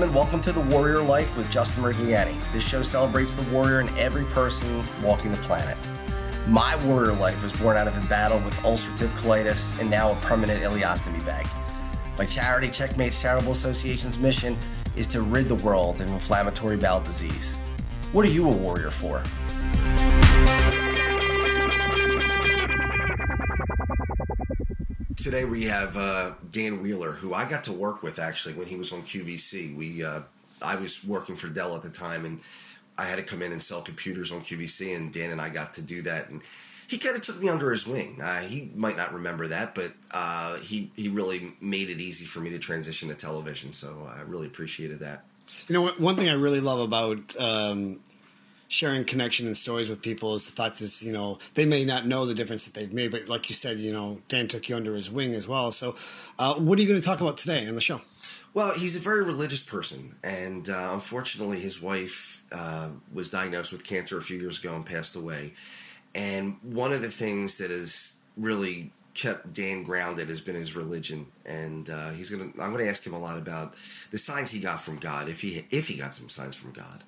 gentlemen, welcome to The Warrior Life with Justin Murgiani. This show celebrates the warrior in every person walking the planet. My warrior life was born out of a battle with ulcerative colitis and now a permanent ileostomy bag. My charity, Checkmates Charitable Association's mission is to rid the world of inflammatory bowel disease. What are you a warrior for? Today we have uh, Dan Wheeler, who I got to work with actually when he was on QVC. We uh, I was working for Dell at the time, and I had to come in and sell computers on QVC, and Dan and I got to do that. And he kind of took me under his wing. Uh, he might not remember that, but uh, he he really made it easy for me to transition to television. So I really appreciated that. You know, one thing I really love about um, sharing connection and stories with people is the fact that you know they may not know the difference that they've made, but like you said, you know Dan took you under his wing as well. So, uh, what are you going to talk about today on the show? Well, he's a very religious person, and uh, unfortunately, his wife uh, was diagnosed with cancer a few years ago and passed away. And one of the things that has really kept Dan grounded has been his religion, and uh, he's gonna. I'm gonna ask him a lot about the signs he got from God, if he if he got some signs from God.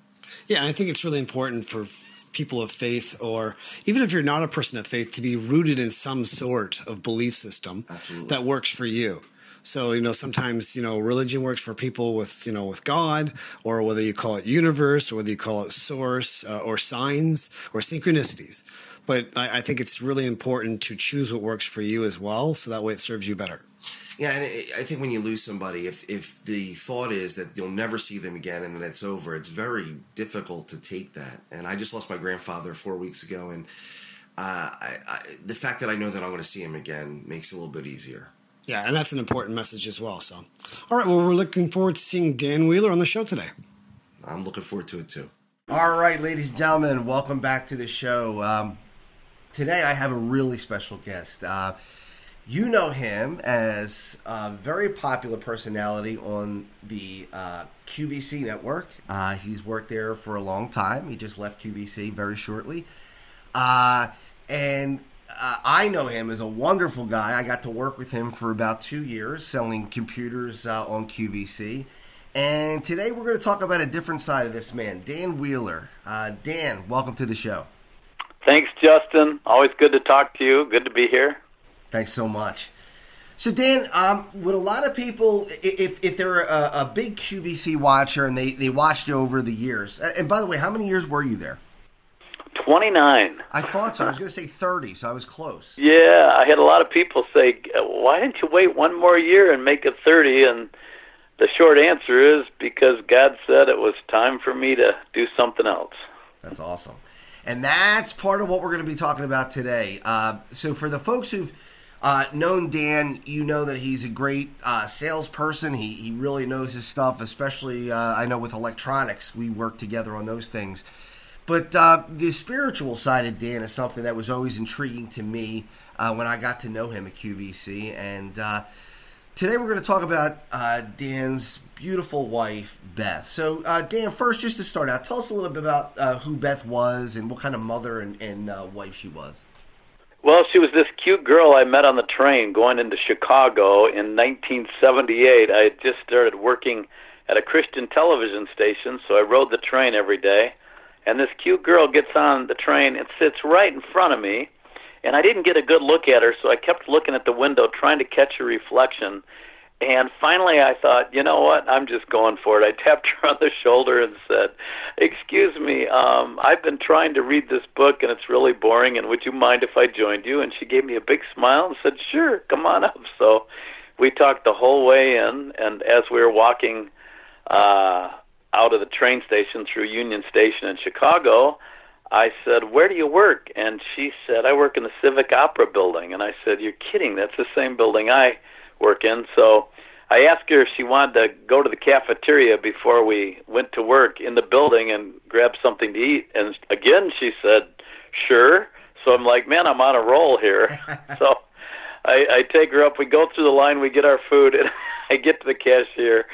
Yeah, and I think it's really important for people of faith, or even if you're not a person of faith, to be rooted in some sort of belief system Absolutely. that works for you. So you know, sometimes you know, religion works for people with you know with God, or whether you call it universe, or whether you call it source, uh, or signs, or synchronicities. But I, I think it's really important to choose what works for you as well, so that way it serves you better. Yeah, and I think when you lose somebody, if if the thought is that you'll never see them again and then it's over, it's very difficult to take that. And I just lost my grandfather four weeks ago, and uh, I, I, the fact that I know that I'm going to see him again makes it a little bit easier. Yeah, and that's an important message as well. So, all right, well, we're looking forward to seeing Dan Wheeler on the show today. I'm looking forward to it too. All right, ladies and gentlemen, welcome back to the show. Um, today I have a really special guest. Uh, you know him as a very popular personality on the uh, QVC network. Uh, he's worked there for a long time. He just left QVC very shortly. Uh, and uh, I know him as a wonderful guy. I got to work with him for about two years selling computers uh, on QVC. And today we're going to talk about a different side of this man, Dan Wheeler. Uh, Dan, welcome to the show. Thanks, Justin. Always good to talk to you. Good to be here. Thanks so much. So Dan, um, would a lot of people, if if they're a, a, big QVC watcher and they they watched over the years, and by the way, how many years were you there? Twenty nine. I thought so. I was going to say thirty, so I was close. Yeah, I had a lot of people say, "Why didn't you wait one more year and make it 30? And the short answer is because God said it was time for me to do something else. That's awesome, and that's part of what we're going to be talking about today. Uh, so for the folks who've uh, known Dan, you know that he's a great uh, salesperson. He, he really knows his stuff, especially uh, I know with electronics. We work together on those things. But uh, the spiritual side of Dan is something that was always intriguing to me uh, when I got to know him at QVC. And uh, today we're going to talk about Dan's beautiful wife, Beth. So, Dan, first, just to start out, tell us a little bit about who Beth was and what kind of mother and, and wife she was. Well, she was this cute girl I met on the train going into Chicago in 1978. I had just started working at a Christian television station, so I rode the train every day. And this cute girl gets on the train and sits right in front of me. And I didn't get a good look at her, so I kept looking at the window trying to catch her reflection. And finally, I thought, you know what? I'm just going for it. I tapped her on the shoulder and said, Excuse me, um, I've been trying to read this book and it's really boring. And would you mind if I joined you? And she gave me a big smile and said, Sure, come on up. So we talked the whole way in. And as we were walking uh, out of the train station through Union Station in Chicago, I said, Where do you work? And she said, I work in the Civic Opera building. And I said, You're kidding. That's the same building I work in. So I asked her if she wanted to go to the cafeteria before we went to work in the building and grab something to eat. And again, she said, sure. So I'm like, man, I'm on a roll here. so I, I take her up. We go through the line. We get our food, and I get to the cashier,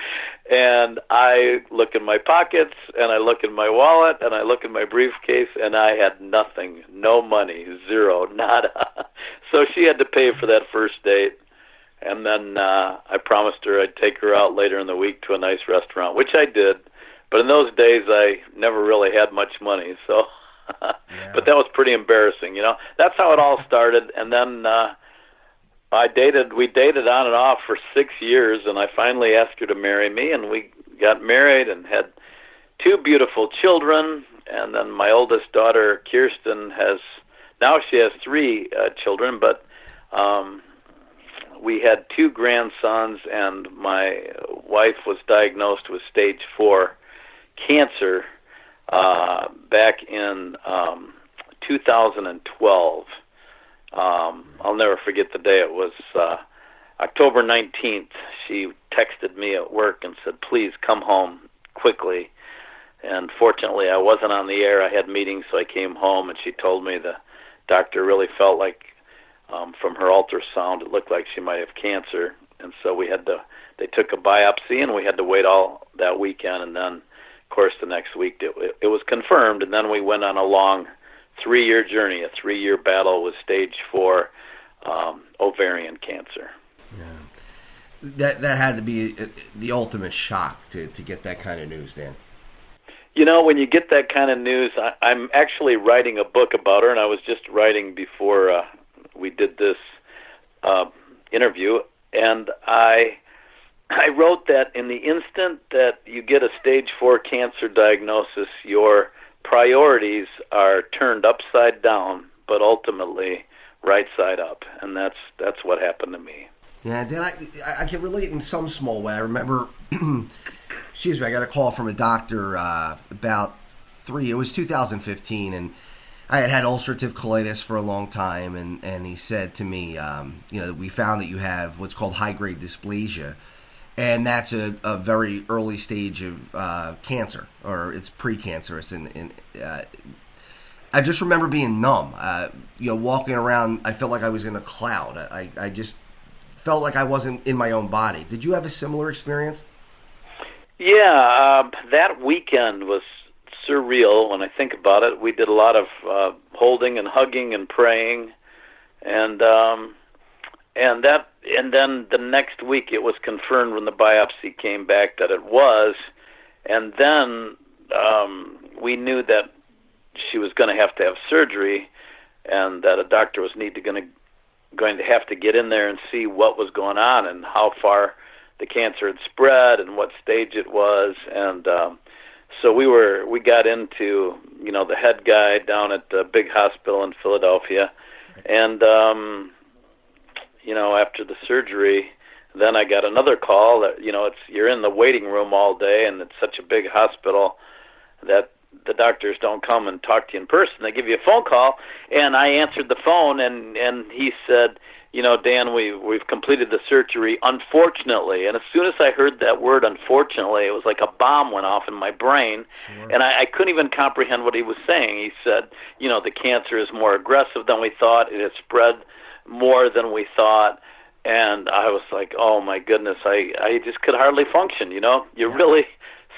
and I look in my pockets, and I look in my wallet, and I look in my briefcase, and I had nothing, no money, zero, nada. So she had to pay for that first date and then uh, I promised her I'd take her out later in the week to a nice restaurant, which I did. But in those days, I never really had much money, so. yeah. But that was pretty embarrassing, you know. That's how it all started, and then uh, I dated. We dated on and off for six years, and I finally asked her to marry me, and we got married and had two beautiful children. And then my oldest daughter, Kirsten, has now she has three uh, children, but um, we had two grandsons, and my wife was diagnosed with stage four cancer uh, back in um, 2012. Um, I'll never forget the day. It was uh, October 19th. She texted me at work and said, "Please come home quickly." And fortunately, I wasn't on the air. I had meetings, so I came home, and she told me the doctor really felt like um, from her ultrasound, it looked like she might have cancer, and so we had to. They took a biopsy, and we had to wait all that weekend, and then, of course, the next week it, it was confirmed, and then we went on a long three-year journey, a three-year battle with stage four um, ovarian cancer. Yeah, that that had to be uh, the ultimate shock to to get that kind of news, Dan. You know, when you get that kind of news, I, I'm actually writing a book about her, and I was just writing before uh, we did this uh, interview, and I I wrote that in the instant that you get a stage four cancer diagnosis, your priorities are turned upside down, but ultimately right side up, and that's that's what happened to me. Yeah, then I I can relate in some small way. I remember, excuse me, I got a call from a doctor uh, about three. It was 2015, and I had had ulcerative colitis for a long time, and, and he said to me, um, you know, we found that you have what's called high grade dysplasia, and that's a, a very early stage of uh, cancer, or it's precancerous. And, and uh, I just remember being numb, uh, you know, walking around. I felt like I was in a cloud. I, I just felt like I wasn't in my own body. Did you have a similar experience? Yeah, uh, that weekend was surreal. When I think about it. We did a lot of uh, holding and hugging and praying, and um, and that and then the next week it was confirmed when the biopsy came back that it was, and then um, we knew that she was going to have to have surgery, and that a doctor was need to going to going to have to get in there and see what was going on and how far the cancer had spread and what stage it was. And um so we were we got into you know the head guy down at the big hospital in Philadelphia, and um, you know after the surgery, then I got another call that you know it's you're in the waiting room all day, and it's such a big hospital that the doctors don't come and talk to you in person. They give you a phone call, and I answered the phone, and and he said you know, Dan, we we've completed the surgery. Unfortunately, and as soon as I heard that word, unfortunately, it was like a bomb went off in my brain, sure. and I, I couldn't even comprehend what he was saying. He said, you know, the cancer is more aggressive than we thought. It has spread more than we thought, and I was like, oh my goodness, I I just could hardly function. You know, you're yeah. really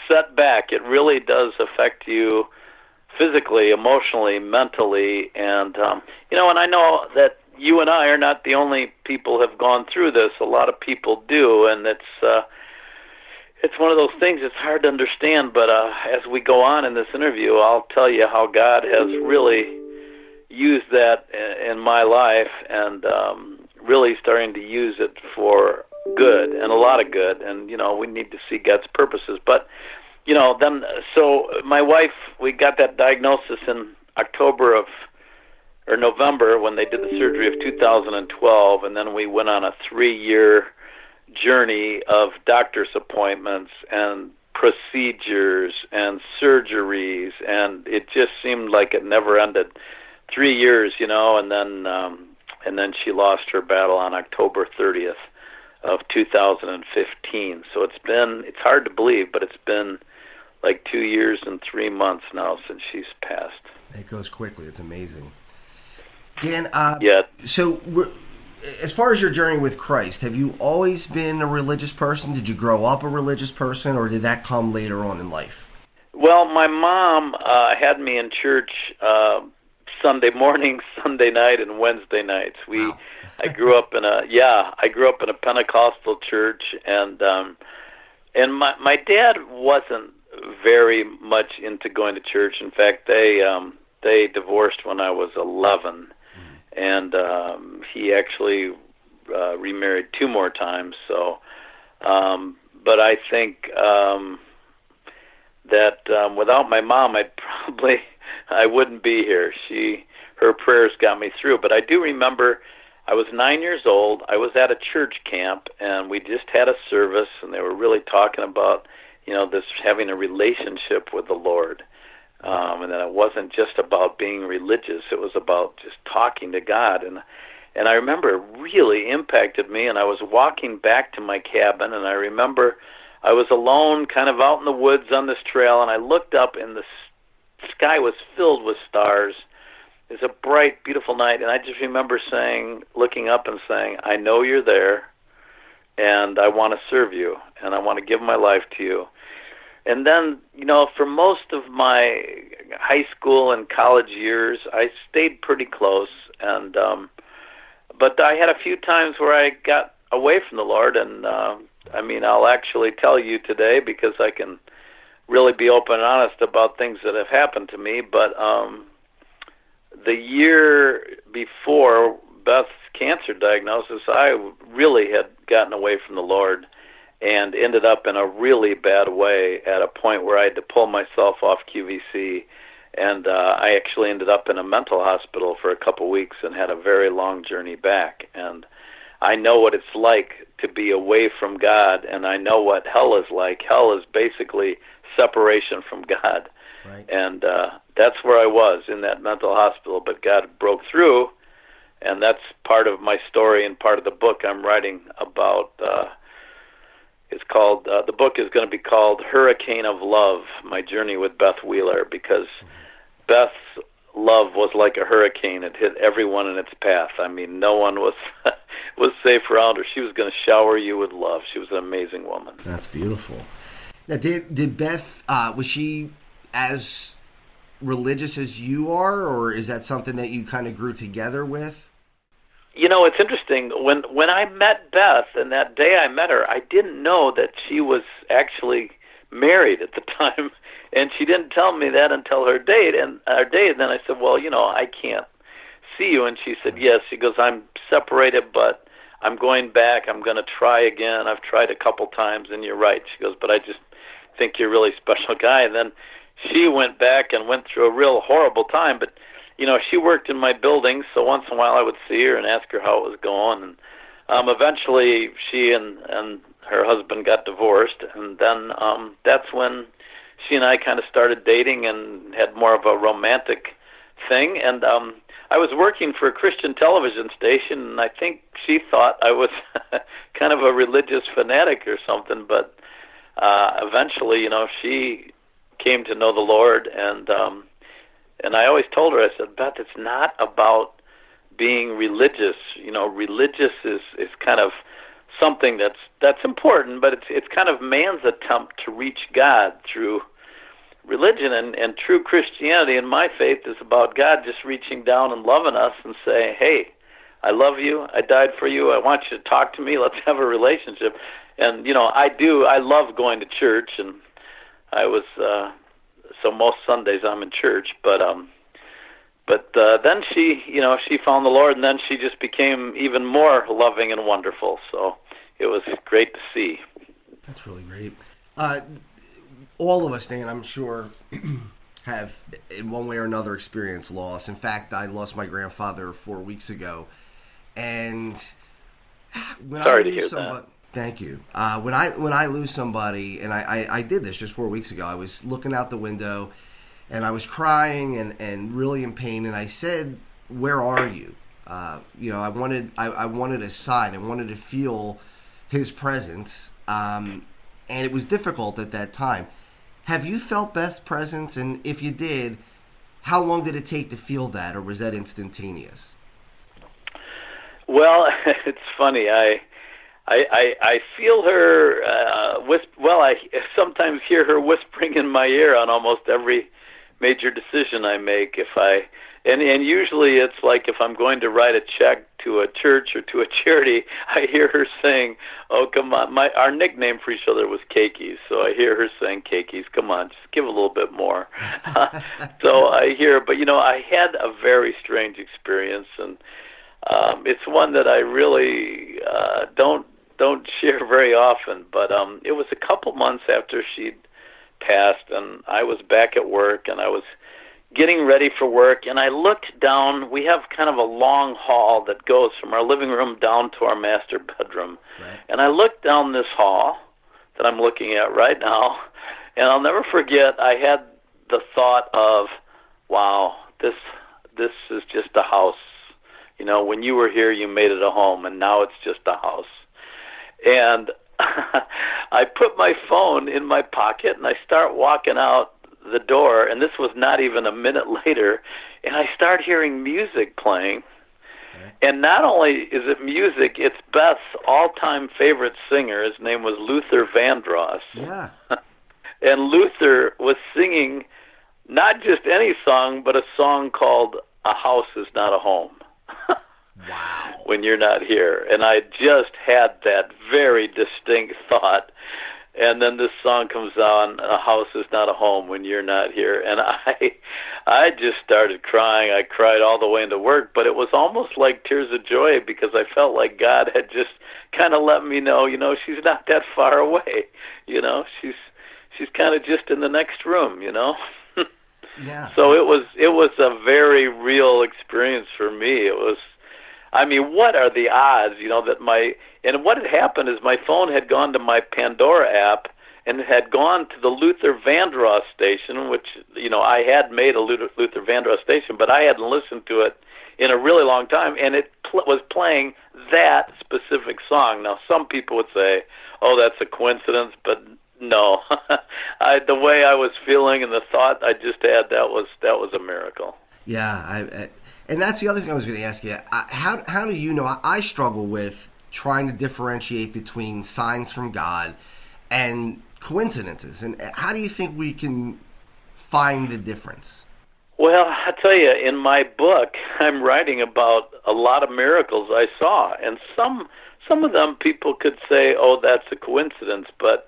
set back. It really does affect you physically, emotionally, mentally, and um, you know, and I know that you and I are not the only people have gone through this. A lot of people do, and it's uh, it's one of those things. It's hard to understand, but uh, as we go on in this interview, I'll tell you how God has really used that in my life, and um, really starting to use it for good and a lot of good. And you know, we need to see God's purposes. But you know, then so my wife, we got that diagnosis in October of or November when they did the surgery of 2012, and then we went on a three-year journey of doctor's appointments and procedures and surgeries, and it just seemed like it never ended. Three years, you know, and then um, and then she lost her battle on October 30th of 2015. So it's been it's hard to believe, but it's been like two years and three months now since she's passed. It goes quickly. It's amazing. Dan, uh, yeah. So, as far as your journey with Christ, have you always been a religious person? Did you grow up a religious person, or did that come later on in life? Well, my mom uh, had me in church uh, Sunday morning, Sunday night, and Wednesday nights. We, wow. I grew up in a yeah, I grew up in a Pentecostal church, and um, and my my dad wasn't very much into going to church. In fact, they um, they divorced when I was 11, and um, he actually uh, remarried two more times. So, um, but I think um, that um, without my mom, I'd probably I wouldn't be here. She her prayers got me through. But I do remember I was nine years old. I was at a church camp, and we just had a service, and they were really talking about you know this having a relationship with the Lord. Um, and that it wasn't just about being religious; it was about just talking to God. And and I remember it really impacted me. And I was walking back to my cabin, and I remember I was alone, kind of out in the woods on this trail, and I looked up, and the sky was filled with stars. It was a bright, beautiful night, and I just remember saying, looking up and saying, "I know you're there, and I want to serve you, and I want to give my life to you." And then, you know, for most of my high school and college years, I stayed pretty close, and um, but I had a few times where I got away from the Lord, and uh, I mean, I'll actually tell you today because I can really be open and honest about things that have happened to me. But um, the year before Beth's cancer diagnosis, I really had gotten away from the Lord and ended up in a really bad way at a point where I had to pull myself off QVC. And uh, I actually ended up in a mental hospital for a couple weeks and had a very long journey back. And I know what it's like to be away from God, and I know what hell is like. Hell is basically separation from God. Right. And uh, that's where I was in that mental hospital, but God broke through, and that's part of my story and part of the book I'm writing about. Uh, it's called uh, the book is going to be called Hurricane of Love: My Journey with Beth Wheeler because. Beth's love was like a hurricane; it hit everyone in its path. I mean, no one was was safe around her. She was going to shower you with love. She was an amazing woman. That's beautiful. Now, did did Beth uh, was she as religious as you are, or is that something that you kind of grew together with? You know, it's interesting. When when I met Beth, and that day I met her, I didn't know that she was actually married at the time, and she didn't tell me that until her date. And our date, and then I said, "Well, you know, I can't see you." And she said, "Yes." She goes, "I'm separated, but I'm going back. I'm going to try again. I've tried a couple times, and you're right." She goes, "But I just think you're a really special guy." And then she went back and went through a real horrible time, but you know, she worked in my building, so once in a while I would see her and ask her how it was going. And um, eventually, she and and her husband got divorced, and then um, that's when she and I kind of started dating and had more of a romantic thing. And um, I was working for a Christian television station, and I think she thought I was kind of a religious fanatic or something. But uh, eventually, you know, she came to know the Lord, and um, and I always told her, I said, Beth, it's not about being religious. You know, religious is is kind of something that's that's important, but it's it's kind of man's attempt to reach God through religion and and true Christianity and my faith is about God just reaching down and loving us and saying, "Hey, I love you. I died for you. I want you to talk to me. Let's have a relationship." And you know, I do. I love going to church and I was uh so most Sundays I'm in church. But um, but uh, then she, you know, she found the Lord, and then she just became even more loving and wonderful. So it was great to see. That's really great. Uh, all of us, Dan, I'm sure, have in one way or another experienced loss. In fact, I lost my grandfather four weeks ago, and when Sorry I to hear somebody, that. Thank you. Uh, when I when I lose somebody, and I, I, I did this just four weeks ago. I was looking out the window, and I was crying and, and really in pain. And I said, "Where are you?" Uh, you know, I wanted I, I wanted a sign. I wanted to feel his presence, um, and it was difficult at that time. Have you felt Beth's presence? And if you did, how long did it take to feel that, or was that instantaneous? Well, it's funny. I I, I, I feel her uh, whisp. Well, I sometimes hear her whispering in my ear on almost every major decision I make. If I and and usually it's like if I'm going to write a check to a church or to a charity, I hear her saying, "Oh, come on." My our nickname for each other was Cakeys, so I hear her saying, "Cakeys, come on, just give a little bit more." so I hear, but you know, I had a very strange experience, and um, it's one that I really uh, don't don't share very often. But um, it was a couple months after she'd passed, and I was back at work, and I was getting ready for work, and I looked down. We have kind of a long hall that goes from our living room down to our master bedroom. Right. And I looked down this hall that I'm looking at right now, and I'll never forget. I had the thought of, "Wow, this this is just a house." You know, when you were here, you made it a home, and now it's just a house. And I put my phone in my pocket, and I start walking out the door, and this was not even a minute later, and I start hearing music playing. And not only is it music, it's Beth's all-time favorite singer. His name was Luther Vandross. Yeah. and Luther was singing not just any song, but a song called "A House Is Not a Home." Wow. When you're not here, and I just had that very distinct thought. And then this song comes on a house is not a home when you're not here. And i i just started crying. I cried all the way into work but it was almost like tears of joy because i felt like god had just kind of let me know you know she's not that far away. You know she's she's kind of just in the next room you know? Yeah. So it was it was a very real experience for me. It was I mean, what are the odds, you know, that my and what had happened is my phone had gone to my Pandora app and had gone to the Luther Vandross station, which you know I had made a Luther, Luther Vandross station, but I hadn't listened to it in a really long time, and it pl- was playing that specific song. Now, some people would say, "Oh, that's a coincidence," but no, I, the way I was feeling and the thought I just had, that was that was a miracle. Yeah, I, I and that's the other thing I was going to ask you. How how do you know? I, I struggle with trying to differentiate between signs from God and coincidences. And uh, how do you think we can find the difference? Well, I tell you, in my book, I'm writing about a lot of miracles I saw, and some some of them people could say, "Oh, that's a coincidence," but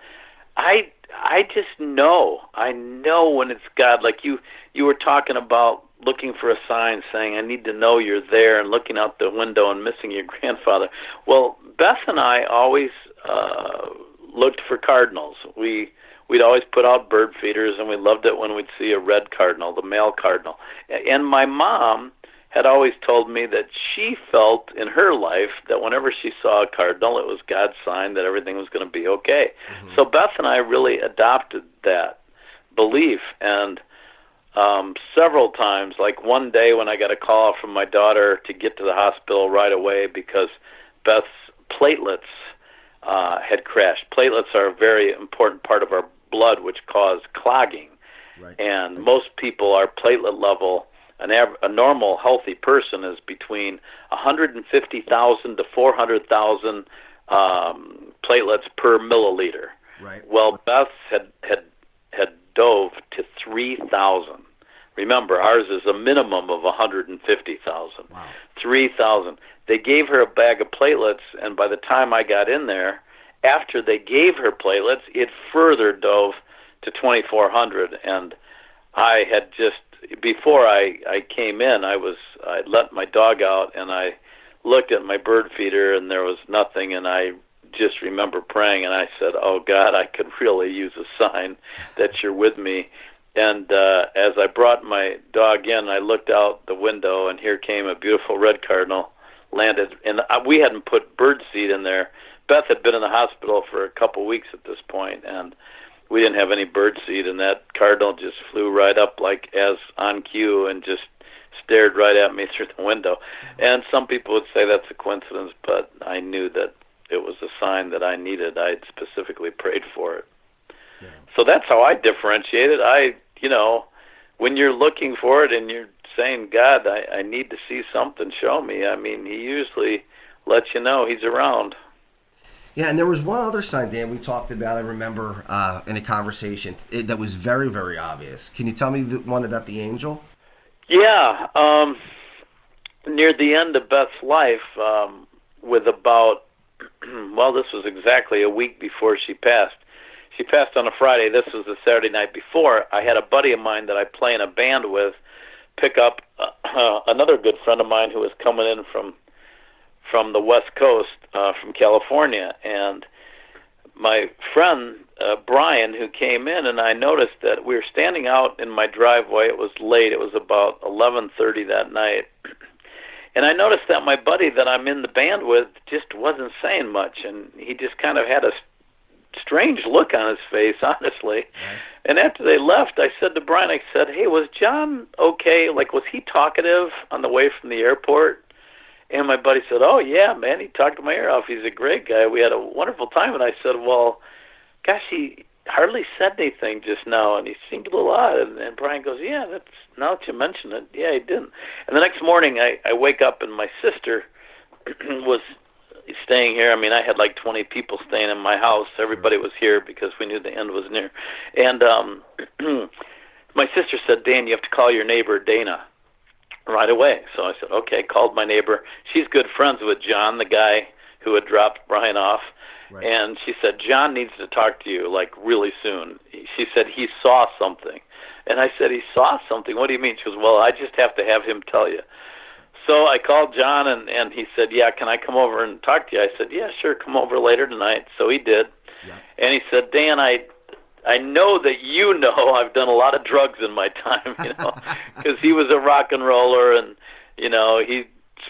I I just know. I know when it's God. Like you you were talking about looking for a sign saying, I need to know you're there, and looking out the window and missing your grandfather. Well, Beth and I always uh, looked for cardinals. We we'd always put out bird feeders, and we loved it when we'd see a red cardinal, the male cardinal. And my mom had always told me that she felt in her life that whenever she saw a cardinal, it was God's sign that everything was going to be okay. Mm-hmm. So Beth and I really adopted that belief, and um, several times. Like one day when I got a call from my daughter to get to the hospital right away because Beth's platelets uh, had crashed. Platelets are a very important part of our blood, which cause clotting. Right. And most people, our platelet level, an av- a normal healthy person is between 150,000 to 400,000 um, platelets per milliliter. Right. Well, Beth's had had had dove to 3,000. Remember, ours is a minimum of 150,000. Wow. 3,000. They gave her a bag of platelets, and by the time I got in there, after they gave her platelets, it further dove to 2,400. And I had just before I I came in, I was I let my dog out, and I looked at my bird feeder, and there was nothing, and I just remember praying and I said, "Oh God, I could really use a sign that you're with me." And uh, as I brought my dog in, I looked out the window, and here came a beautiful red cardinal landed. And uh, we hadn't put bird seed in there. Beth had been in the hospital for a couple weeks at this point, and we didn't have any bird seed. And that cardinal just flew right up like as on cue, and just stared right at me through the window. And some people would say that's a coincidence, but I knew that it was a sign that I needed. I had specifically prayed for it. Yeah. So that's how I differentiate it. I, you know, when you're looking for it and you're saying, God, I, I need to see something, show me. I mean, He usually lets you know He's around. Yeah, and there was one other sign, Dan, we talked about. I remember uh, in a conversation it, that was very, very obvious. Can you tell me the one about the angel? Yeah, um, near the end of Beth's life, um, with about well, this was exactly a week before she passed. She passed on a Friday. This was the Saturday night before. I had a buddy of mine that I play in a band with pick up uh, another good friend of mine who was coming in from from the West Coast, uh, from California, and my friend uh, Brian, who came in, and I noticed that we were standing out in my driveway. It was late; it was about eleven thirty that night, and I noticed that my buddy that I'm in the band with just wasn't saying much, and he just kind of had a strange look on his face, honestly. Right. And after they left, I said to Brian, I said, "Hey, was John okay? Like, was he talkative on the way from the airport?" And my buddy said, "Oh yeah, man, he talked my ear off. He's a great guy. We had a wonderful time." And I said, "Well, gosh, he hardly said anything just now, and he seemed a little odd." And, and Brian goes, "Yeah, that's now that you mention it, yeah, he didn't." And the next morning, I I wake up and my sister was staying here. I mean, I had like 20 people staying in my house. Everybody was here because we knew the end was near. And um my sister said, "Dan, you have to call your neighbor Dana." right away. So I said, okay, called my neighbor. She's good friends with John, the guy who had dropped Brian off. Right. And she said, John needs to talk to you, like, really soon. She said, he saw something. And I said, he saw something? What do you mean? She goes, well, I just have to have him tell you. So I called John, and, and he said, yeah, can I come over and talk to you? I said, yeah, sure, come over later tonight. So he did. Yeah. And he said, Dan, I I know that you know I've done a lot of drugs in my time, you know, because he was a rock and roller and you know he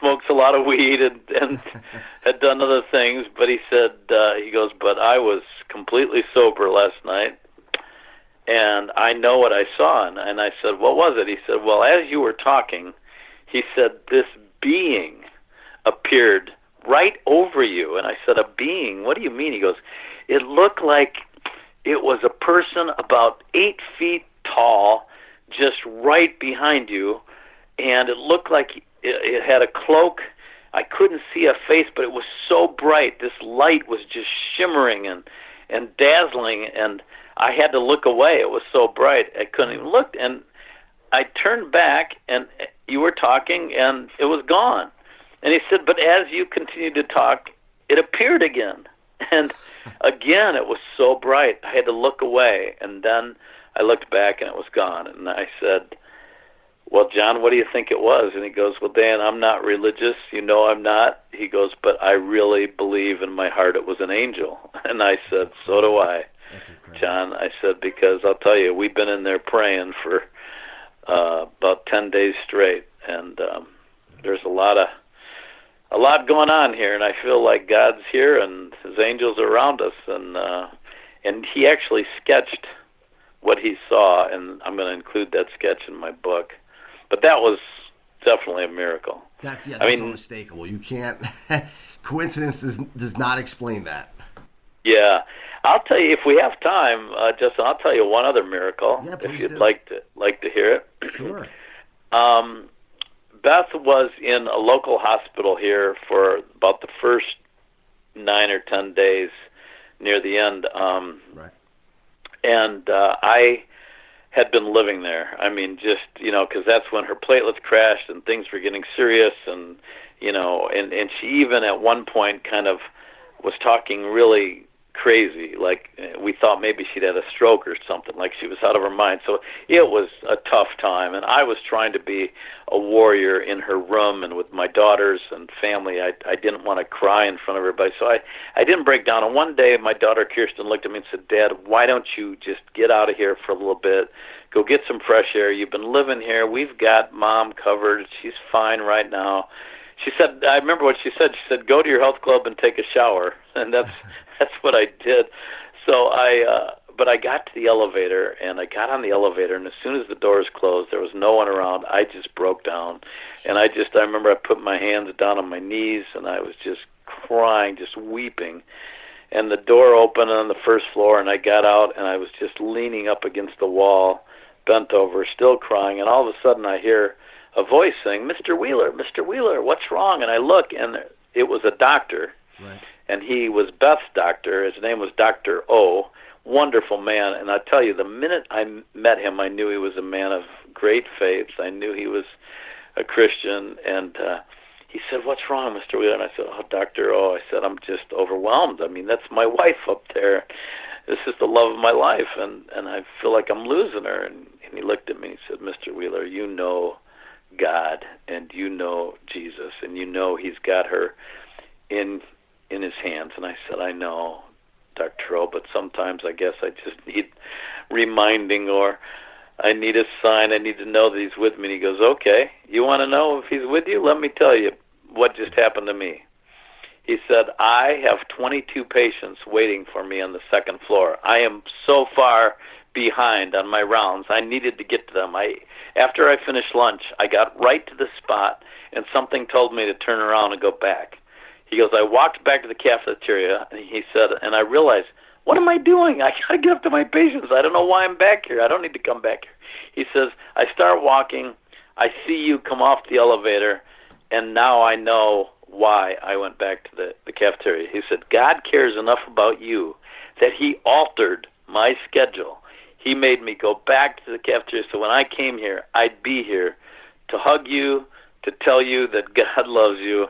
smokes a lot of weed and and had done other things. But he said uh, he goes, but I was completely sober last night, and I know what I saw. And, and I said, what was it? He said, well, as you were talking, he said this being appeared right over you. And I said, a being? What do you mean? He goes, it looked like it was a person about eight feet tall, just right behind you, and it looked like it, it had a cloak. I couldn't see a face, but it was so bright. This light was just shimmering and and dazzling, and I had to look away. It was so bright, I couldn't even look. And I turned back, and you were talking, and it was gone. And he said, but as you continued to talk, it appeared again, and again, it was so bright. I had to look away, and then I looked back, and it was gone. And I said, "Well, John, what do you think it was?" And he goes, "Well, Dan, I'm not religious. You know, I'm not." He goes, "But I really believe in my heart it was an angel." And I said, "So do I." John, I said, because I'll tell you, we've been in there praying for uh, about 10 days straight, and um, there's a lot of a lot going on here, and I feel like God's here and His angels are around us, and uh, and He actually sketched what He saw, and I'm going to include that sketch in my book. But that was definitely a miracle. That's yeah, that's I mean, unmistakable. You can't coincidence does does not explain that. Yeah. I'll tell you if we have time, uh, Justin. I'll tell you one other miracle yeah, if you'd do. like to like to hear it. Sure. um, Beth was in a local hospital here for about the first nine or ten days near the end. Um, right. And uh, I had been living there. I mean, just you know, because that's when her platelets crashed and things were getting serious, and you know, and and she even at one point kind of was talking really crazy. Like we thought maybe she'd had a stroke or something. Like she was out of her mind. So it was a tough time, and I was trying to be a warrior in her room and with my daughters and family. I I didn't want to cry in front of everybody, so I I didn't break down. And one day, my daughter Kirsten looked at me and said, "Dad, why don't you just get out of here for a little bit?" Go get some fresh air. You've been living here. We've got mom covered. She's fine right now she said I remember what she said. She said go to your health club and take a shower, and that's that's what I did. So I uh but I got to the elevator and I got on the elevator and as soon as the doors closed there was no one around. I just broke down. And I just I remember I put my hands down on my knees and I was just crying, just weeping. And the door opened on the first floor and I got out and I was just leaning up against the wall, bent over, still crying, and all of a sudden I hear a voice saying, "Mr. Wheeler, Mr. Wheeler, what's wrong?" And I look, and it was a doctor, right. And he was Beth's doctor. His name was Doctor O. Wonderful man, and I tell you, the minute I met him, I knew he was a man of great faith. I knew he was a Christian, and uh, he said, "What's wrong, Mr. Wheeler?" And I said, "Oh, Doctor, oh," I said, "I'm just overwhelmed. I mean, that's my wife up there. This is the love of my life, and and I feel like I'm losing her." And, and he looked at me and he said, "Mr. Wheeler, you know God, and you know Jesus, and you know He's got her in in His hands." And I said, "I know, Doctor O, but sometimes I guess I just need reminding or." I need a sign. I need to know that he's with me. And he goes, Okay, you want to know if he's with you? Let me tell you what just happened to me. He said, I have 22 patients waiting for me on the second floor. I am so far behind on my rounds. I needed to get to them. I after I finished lunch, I got right to the spot and something told me to turn around and go back. He goes, I walked back to the cafeteria and he said, and I realized what am I doing? I got to get up to my patients. I don't know why I'm back here. I don't need to come back here. He says, I start walking. I see you come off the elevator, and now I know why I went back to the, the cafeteria. He said, God cares enough about you that He altered my schedule. He made me go back to the cafeteria so when I came here, I'd be here to hug you, to tell you that God loves you,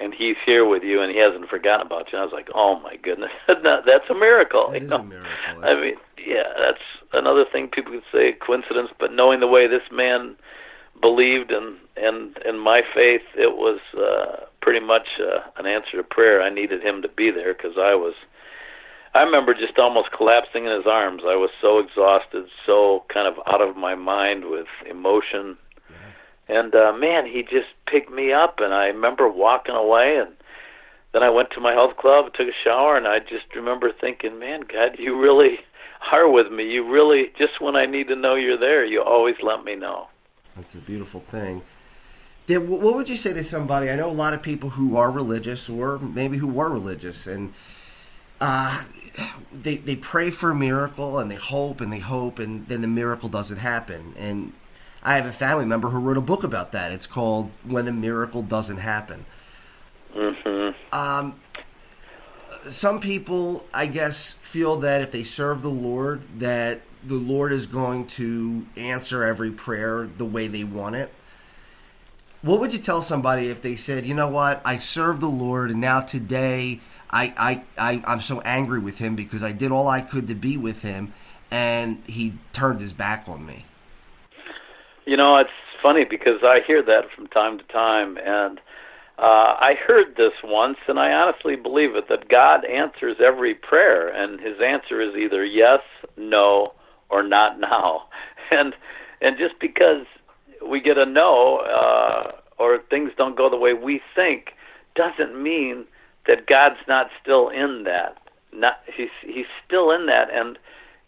and he's here with you and he hasn't forgotten about you. And I was like, oh my goodness, that's a miracle. That you is a miracle. I mean, yeah, that's another thing people could say coincidence, but knowing the way this man believed and and in my faith, it was uh, pretty much uh, an answer to prayer. I needed him to be there because I was. I remember just almost collapsing in his arms. I was so exhausted, so kind of out of my mind with emotion and uh, man, he just picked me up, and I remember walking away, and then I went to my health club, took a shower, and I just remember thinking, man, God, you really are with me. You really, just when I need to know you're there, you always let me know. That's a beautiful thing. Did, what would you say to somebody? I know a lot of people who are religious, or maybe who were religious, and uh, they they pray for a miracle and they hope and they hope, and then the miracle doesn't happen. And I have a family member who wrote a book about that. It's called "When the Miracle Doesn't Happen." Mm-hmm. Um, some people, I guess, feel that if they serve the Lord, that the Lord is going to answer every prayer the way they want it. What would you tell somebody if they said, "You know what? I serve the Lord, and now today I, I, I I'm so angry with Him because I did all I could to be with Him, and He turned His back on me." You know, it's funny because I hear that from time to time, and uh, I heard this once, and I honestly believe it that God answers every prayer, and His answer is either yes, no, or not now. And and just because we get a no uh, or things don't go the way we think, doesn't mean that God's not still in that. Not he's he's still in that, and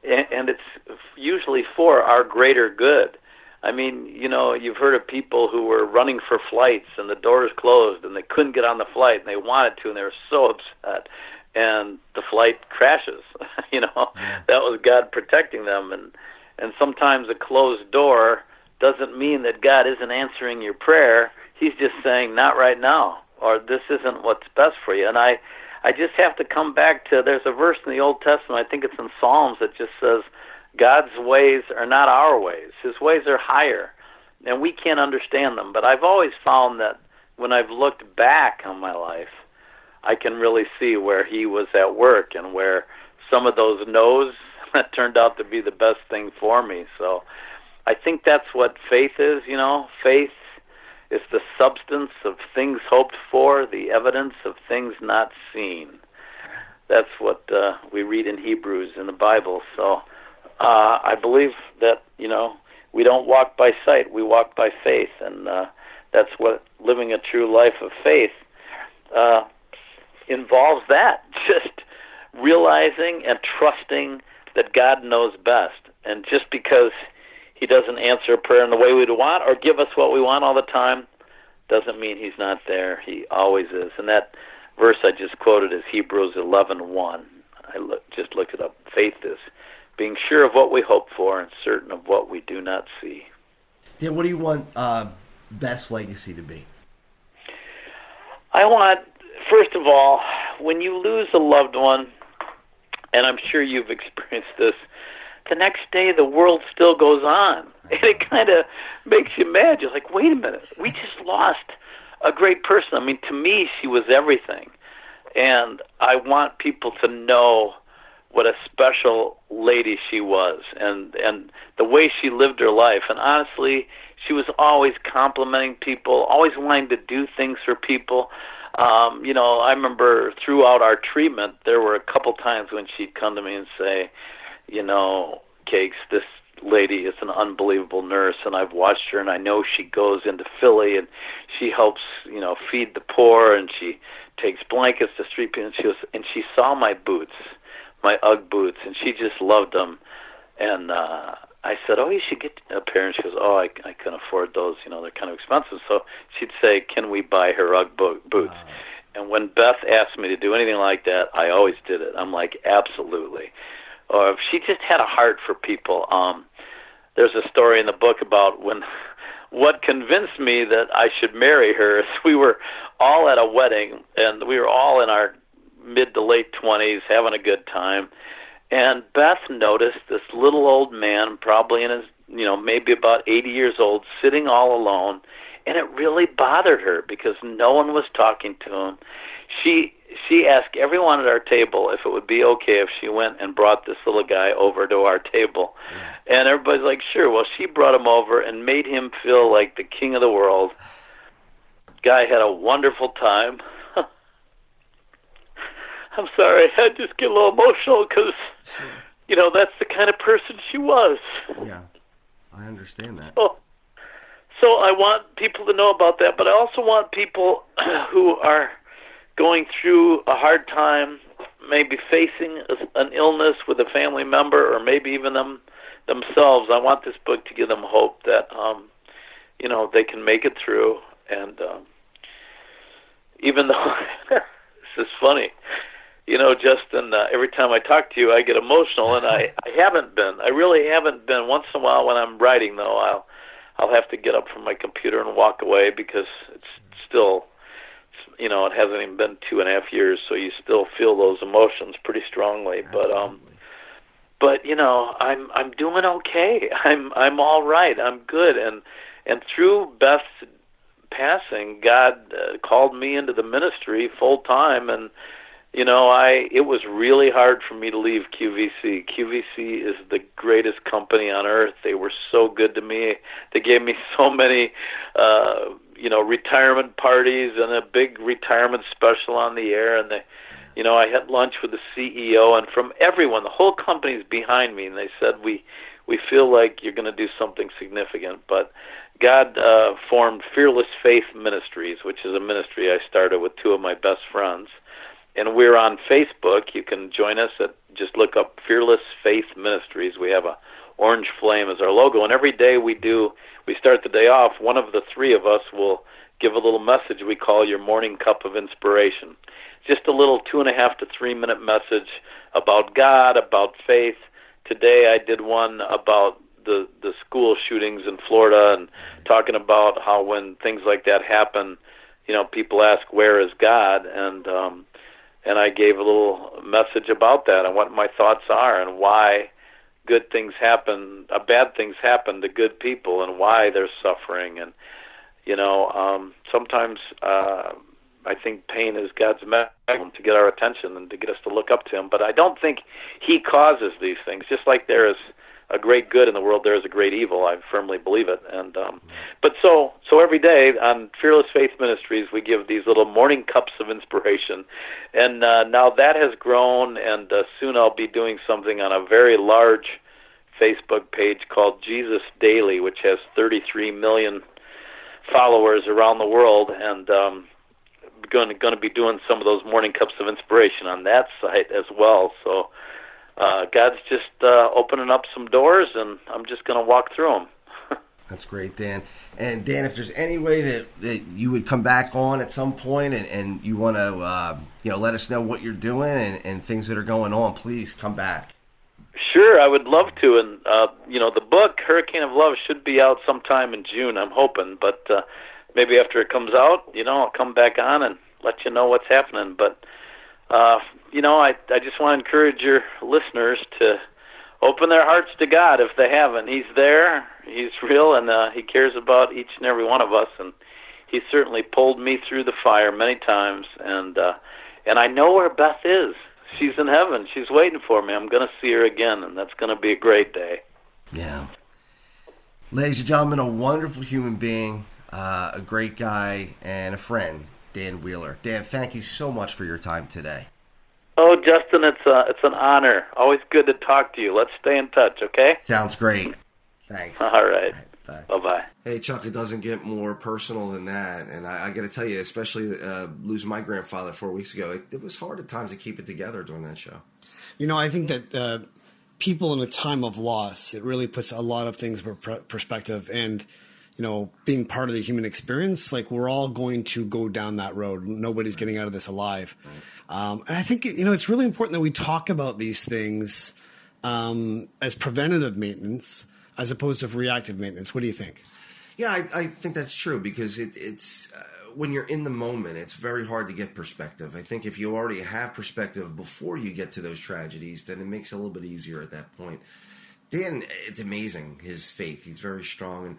and it's usually for our greater good. I mean, you know, you've heard of people who were running for flights and the doors closed and they couldn't get on the flight and they wanted to and they were so upset and the flight crashes. you know, Yeah. that was God protecting them and and sometimes a closed door doesn't mean that God isn't answering your prayer. He's just saying not right now or this isn't what's best for you. And I I just have to come back to there's a verse in the Old Testament, I think it's in Psalms that just says God's ways are not our ways. His ways are higher, and we can't understand them. But I've always found that when I've looked back on my life, I can really see where He was at work and where some of those no's turned out to be the best thing for me. So I think that's what faith is, you know. Faith is the substance of things hoped for, the evidence of things not seen. That's what uh, we read in Hebrews in the Bible. So uh, I believe that you know we don't walk by sight; we walk by faith, and uh, that's what living a true life of faith uh, involves. That just realizing and trusting that God knows best, and just because He doesn't answer a prayer in the way we'd want or give us what we want all the time, doesn't mean He's not there. He always is, and that verse I just quoted is Hebrews eleven one. I look, just looked it up. Faith is being sure of what we hope for and certain of what we do not see. Dan, what do you want uh, Beth's legacy to be? I want, first of all, when you lose a loved one, and I'm sure you've experienced this, the next day the world still goes on, and it kind of makes you mad. You're like, wait a minute, we just lost a great person. I mean, to me, she was everything, and I want people to know what a special lady she was, and and the way she lived her life. And honestly, she was always complimenting people, always wanting to do things for people. Um, you know, I remember throughout our treatment, there were a couple times when she'd come to me and say, you know, Cakes, this lady is an unbelievable nurse, and I've watched her, and I know she goes into Philly and she helps, you know, feed the poor, and she takes blankets to street people, and she was, and she saw my boots, my UGG boots, and she just loved them, and uh, I said, "Oh, you should get a pair." And she goes, "Oh, I I can afford those. You know, they're kind of expensive." So she'd say, "Can we buy her UGG bo- boots?" Wow. And when Beth asked me to do anything like that, I always did it. I'm like, "Absolutely." Or if she just had a heart for people. Um, there's a story in the book about when what convinced me that I should marry her is we were all at a wedding and we were all in our mid to late 20s having a good time and Beth noticed this little old man, probably in his, you know, maybe about 80 years old, sitting all alone, and it really bothered her because no one was talking to him. She she asked everyone at our table if it would be okay if she went and brought this little guy over to our table. And everybody's like, "Sure." Well, she brought him over and made him feel like the king of the world. Guy had a wonderful time. I'm sorry, I just get a little emotional because, sure. you know, that's the kind of person she was. Yeah, I understand that. So, so I want people to know about that, but I also want people who are going through a hard time, maybe facing an illness with a family member, or maybe even them themselves. I want this book to give them hope that, um, you know, they can make it through. And um, even though this is funny, you know, Justin, uh, every time I talk to you, I get emotional, and I, I haven't been. I really haven't been. Once in a while, when I'm writing, though, I'll I'll have to get up from my computer and walk away because it's still, it's, you know, it hasn't even been two and a half years, so you still feel those emotions pretty strongly. Absolutely. But um, but you know, I'm I'm doing okay. I'm I'm all right. I'm good, and and through Beth's passing, God uh, called me into the ministry full time, and you know, I it was really hard for me to leave QVC. QVC is the greatest company on earth. They were so good to me. They gave me so many uh, you know, retirement parties and a big retirement special on the air and they you know, I had lunch with the CEO and from everyone, the whole company's behind me and they said we we feel like you're going to do something significant, but God uh, formed Fearless Faith Ministries, which is a ministry I started with two of my best friends and we're on Facebook. You can join us at just look up Fearless Faith Ministries. We have a orange flame as our logo, and every day we do. We start the day off. One of the three of us will give a little message we call your morning cup of inspiration. Just a little two and a half to three minute message about God, about faith. Today I did one about the the school shootings in Florida and talking about how when things like that happen, you know, people ask where is God and um and I gave a little message about that and what my thoughts are and why good things happen, uh, bad things happen to good people and why they're suffering and you know um, sometimes uh, I think pain is God's mechanism to get our attention and to get us to look up to Him. But I don't think He causes these things. Just like there is a great good in the world, there is a great evil. I firmly believe it. And um, but so so every day on Fearless Faith Ministries, we give these little morning cups of inspiration, and uh, now that has grown, and uh, soon I'll be doing something on a very large Facebook page called Jesus Daily, which has 33 million followers around the world, and um, going going to be doing some of those morning cups of inspiration on that site as well. So uh, God's just uh, opening up some doors, and I'm just going to walk through them. That's great, Dan. And Dan, if there's any way that, that you would come back on at some point and, and you want to, uh, you know, let us know what you're doing and, and things that are going on, please come back. Sure, I would love to. And, uh, you know, the book, Hurricane of Love, should be out sometime in June, I'm hoping. But uh, maybe after it comes out, you know, I'll come back on and let you know what's happening. But uh, you know, I I just want to encourage your listeners to open their hearts to God if they haven't. He's there. He's real, and uh, He cares about each and every one of us. And He certainly pulled me through the fire many times. And uh, and I know where Beth is. She's in heaven. She's waiting for me. I'm going to see her again, and that's going to be a great day. Yeah. Ladies and gentlemen, a wonderful human being, uh, a great guy, and a friend, Dan Wheeler. Dan, thank you so much for your time today. Oh, Justin, it's a, it's an honor. Always good to talk to you. Let's stay in touch, okay? Sounds great. Thanks. All right. Bye. Bye bye. Hey, Chuck, it doesn't get more personal than that. And I, I got to tell you, especially uh, losing my grandfather four weeks ago, it, it, was hard at times to keep it together during that show. You know, I think that uh, people in a time of loss, it really puts a lot of things in perspective. And, you know, being part of the human experience, like we're all going to go down that road. Nobody's getting out of this alive. Um, and I think, you know, it's really important that we talk about these things um, as preventative maintenance as opposed to reactive maintenance. What do you think? Yeah, I, I think that's true because it, it's uh, when you're in the moment, it's very hard to get perspective. I think if you already have perspective before you get to those tragedies, then it makes it a little bit easier at that point. Dan, it's amazing his faith. He's very strong, and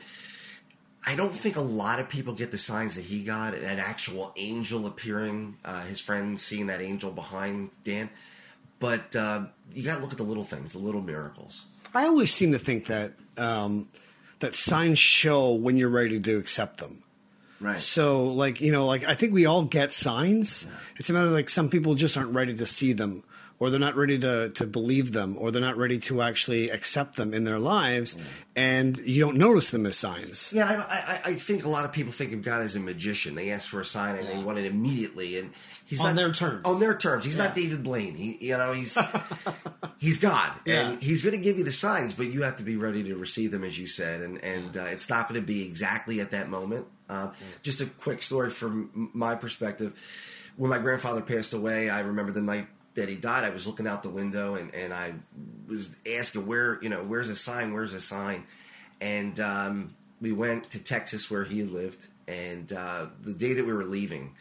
I don't think a lot of people get the signs that he got. An actual angel appearing, uh, his friend seeing that angel behind Dan. But uh, you got to look at the little things, the little miracles. I always seem to think that um, that signs show when you're ready to accept them. Right. So, like you know, like I think we all get signs. Yeah. It's a matter of like some people just aren't ready to see them, or they're not ready to to believe them, or they're not ready to actually accept them in their lives, and you don't notice them as signs. Yeah, I, I, I, think a lot of people think of God as a magician. They ask for a sign and yeah. they want it immediately, and he's on not, their terms. On their terms. He's yeah. not David Blaine. He, you know, he's he's God, yeah. and he's going to give you the signs, but you have to be ready to receive them, as you said, and and uh, it's not going to be exactly at that moment. Uh, just a quick story from my perspective. When my grandfather passed away, I remember the night that he died. I was looking out the window and, and I was asking where you know where's a sign, where's a sign, and um, we went to Texas where he lived. And uh, the day that we were leaving,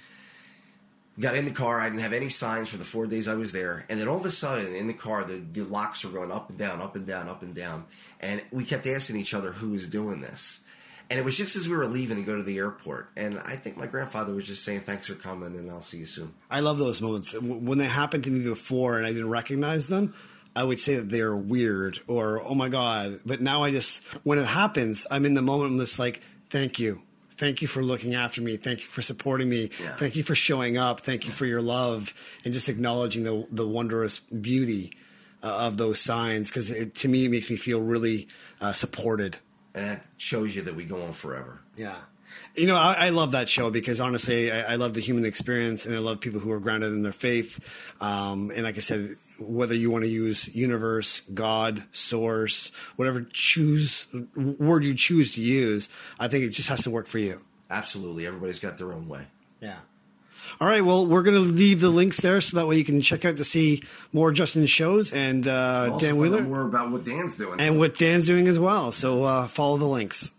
we got in the car. I didn't have any signs for the four days I was there. And then all of a sudden, in the car, the, the locks were going up and down, up and down, up and down. And we kept asking each other who was doing this. And it was just as we were leaving to go to the airport. And I think my grandfather was just saying, Thanks for coming, and I'll see you soon. I love those moments. When they happened to me before and I didn't recognize them, I would say that they're weird or, oh my God. But now I just, when it happens, I'm in the moment, I'm just like, Thank you Thank you for looking after me. Thank you for supporting me. Yeah. Thank you for showing up. Thank you for your love and just acknowledging the the wondrous beauty uh, of those signs because to me it makes me feel really uh, supported. And that shows you that we go on forever. Yeah. You know, I, I, love that show because honestly, I, I, love the human experience and I love people who are grounded in their faith. Um, and like I said, whether you want to use universe, God, source, whatever choose word you choose to use, I think it just has to work for you. Absolutely. Everybody's got their own way. Yeah. All right. Well, we're going to leave the links there so that way you can check out to see more Justin's shows and uh, Dan Wheeler. More about what Dan's doing. And what Dan's doing as well. So uh, follow the links.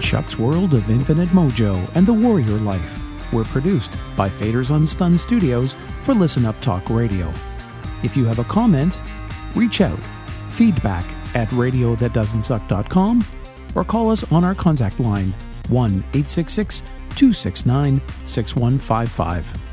Chuck's World of Infinite Mojo and the Warrior Life were produced by Faders on Stun Studios for Listen Up Talk Radio. If you have a comment, reach out. Feedback at radiothatdoesn'tsuck.com or call us on our contact line 1 866 269 6155.